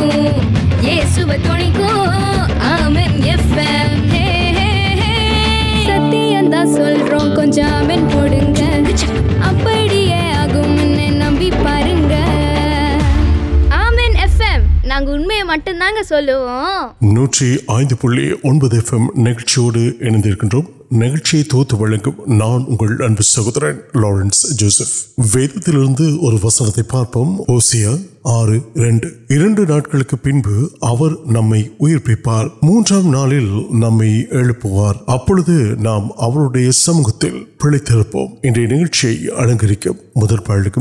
ستی سام پ مجھے سمو ٹائم ترپیٹ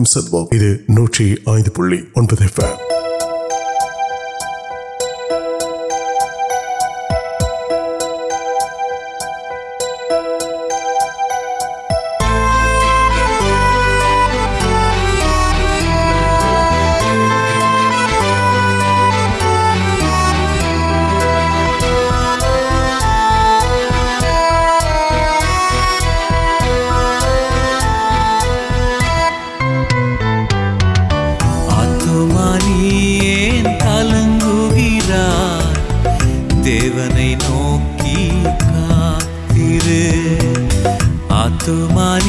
تیار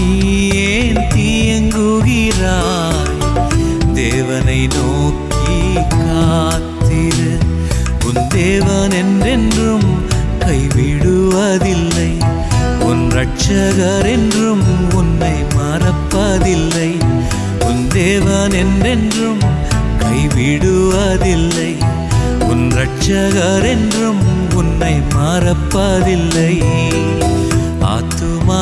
دیونے نوکر ان پاوان کئی بھیر مار پا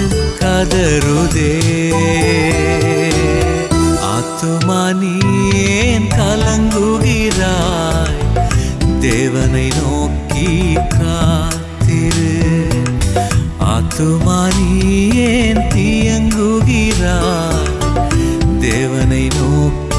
آت دی نوکر آت تر دیونے نوک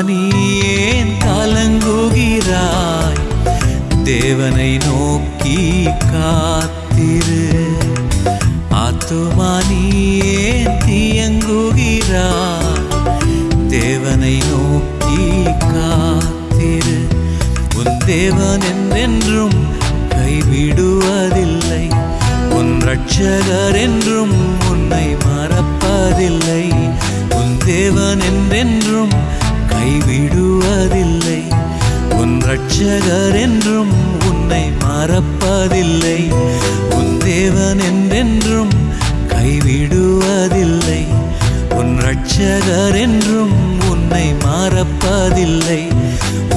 ائے بھی مر پہ ரட்சகர் என்றும் உன்னை மறப்பதில்லை உன் தேவன் என்றென்றும் கைவிடுவதில்லை உன் ரட்சகர் என்றும் உன்னை மறப்பதில்லை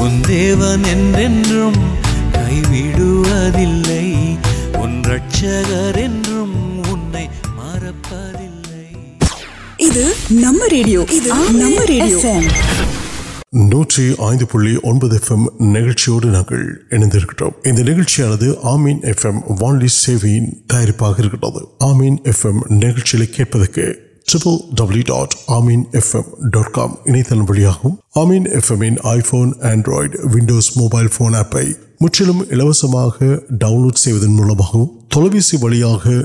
உன் தேவன் என்றென்றும் கைவிடுவதில்லை உன் ரட்சகர் என்றும் உன்னை மறப்பதில்லை இது நம்ம ரேடியோ இது நம்ம ரேடியோ موبائل ڈنوڈی والے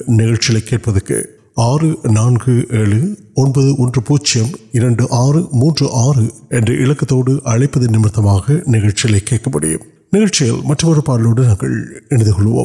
نو آر نو پوجیم آر موجود آرکت نمت نئے کھیل نیل پارلی کلو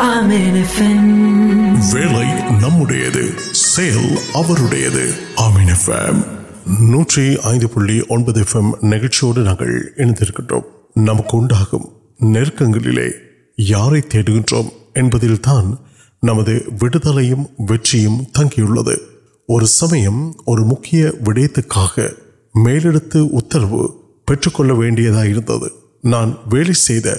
نمدہ تک سمر وغیرہ مرکی نان وغیرہ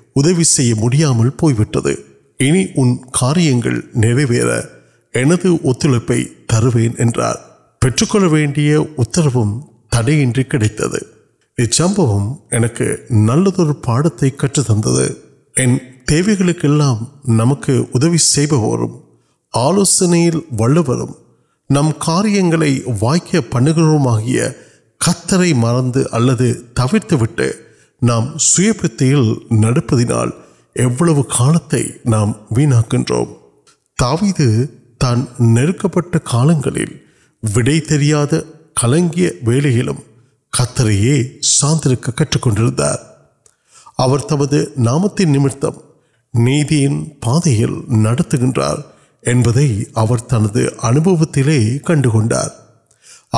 ادو پوٹ انتر کچھ نلد کچھ تین دیگر نم کار وائک پنگیا کت مرد تب نام پت نام وقت نٹریا کلنگ کتر سانک کٹک نام تین نت پہ تمہارے اُن کنکار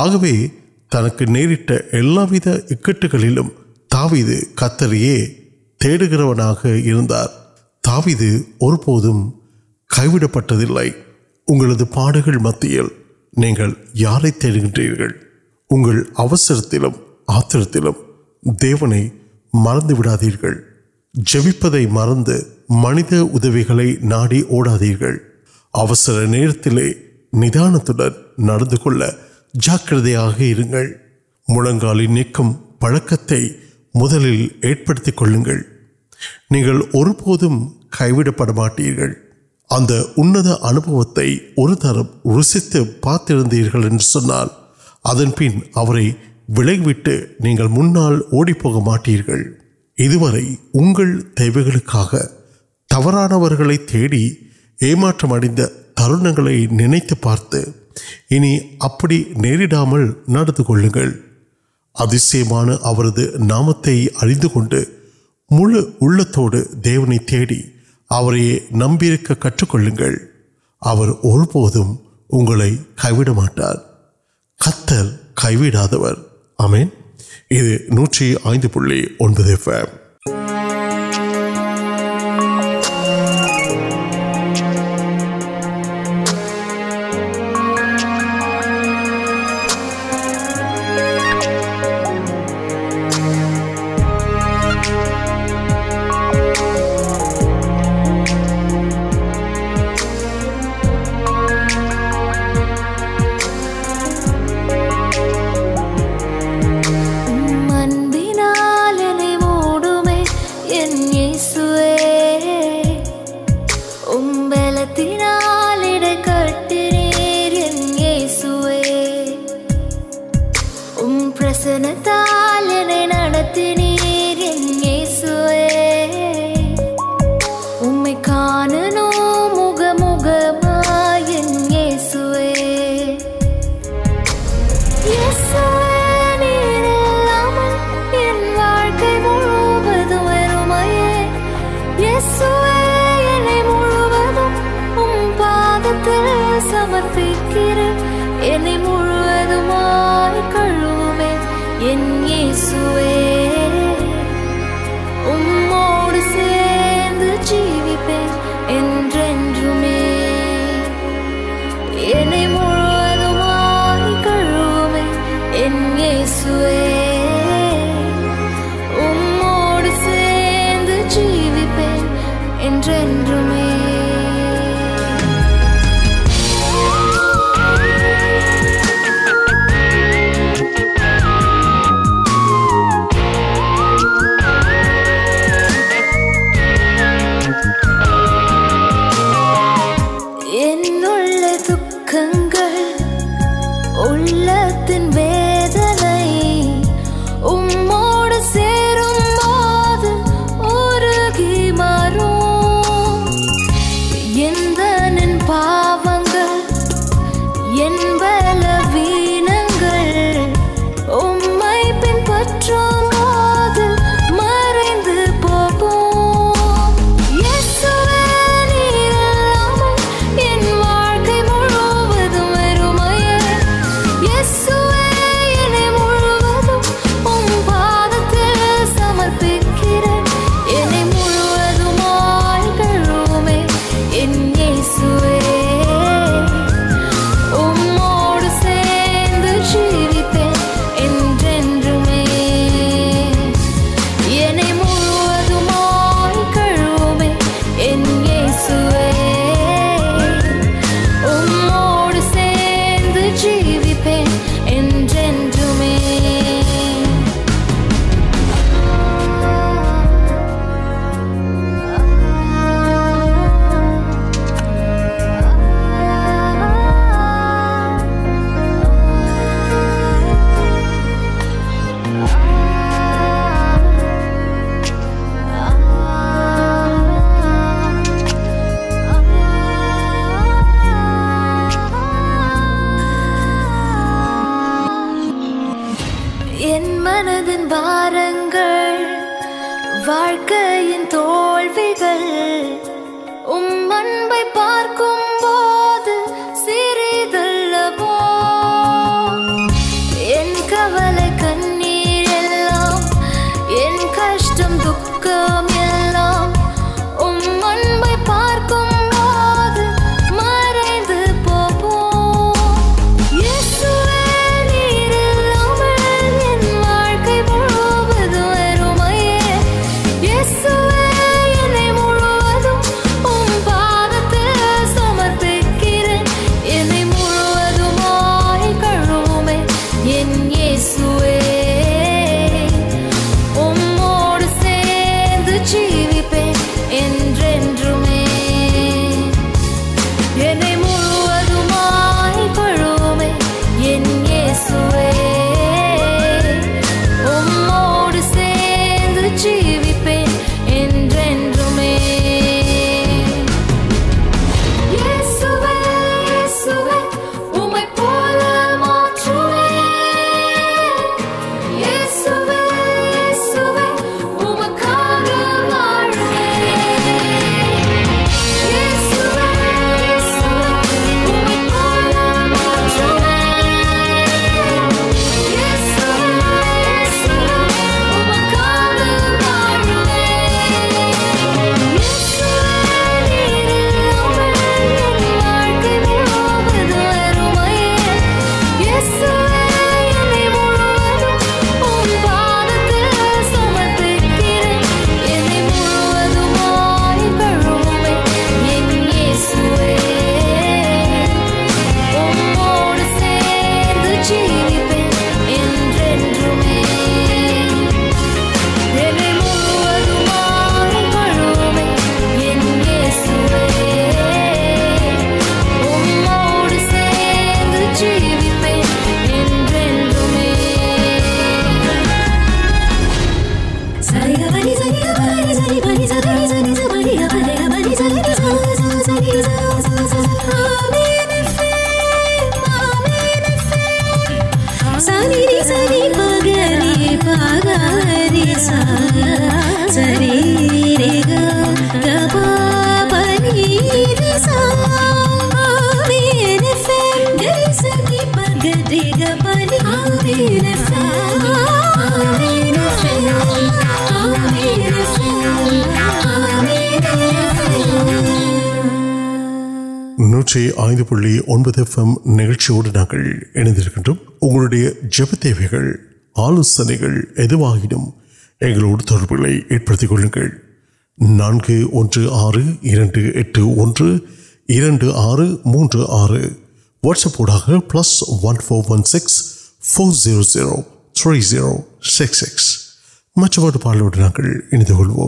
آگے تن کو نیٹ ادھر اکٹھا تای کتر یہ تایم کئی دل مجھے یار آتر مرد پہ مرد منی دلاتی نیدان دن کو جا کر پڑکتے مدلتی کل پوٹ اُن ترسیت پارتی پن ولوک توڑان تیم تر نمبر انڈے نیمل ندی کل اتشیمان دیونے تی نمک کچھ اور کتر کئی نوک بل تین کاٹ وار تر من پار كو نوٹر پسند سکس سکس مچھلی کلو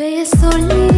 پے سی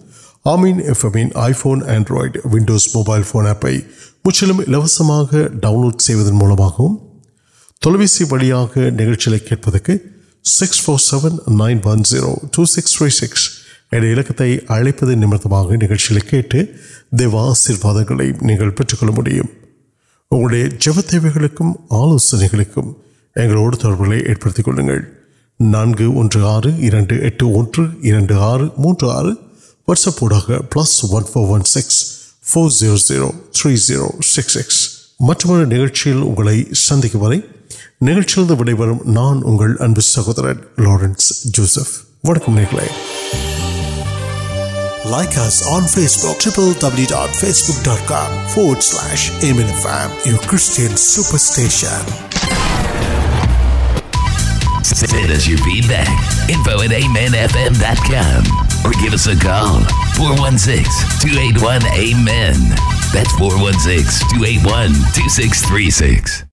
آمین ایفمین ایفو آنڈرائیڈ ونڈوز موبائل فون آپ مہربا ڈن لوڈ مل پی بڑی نکل پہ سکس فور سو nine one zero two six three six نمت نکل دیو آسرواد ملک آلو سمجھوں کو نو آر آج موجود آر வாட்ஸ்அப் ஊடாக plus one four one six four zero zero three zero six six மற்றொரு நிகழ்ச்சியில் உங்களை சந்திக்கும் வரை நிகழ்ச்சியிலிருந்து விடைபெறும் நான் உங்கள் அன்பு சகோதரன் லாரன்ஸ் ஜோசப் வணக்கம் நேர்களை like us on Facebook triple W dot Facebook dot com forward slash ஏமின் FM you Christian super station Fit as you be back. Info at amenfm.com. Sir call four one six two eight one eight مین four one six two eight one three six three six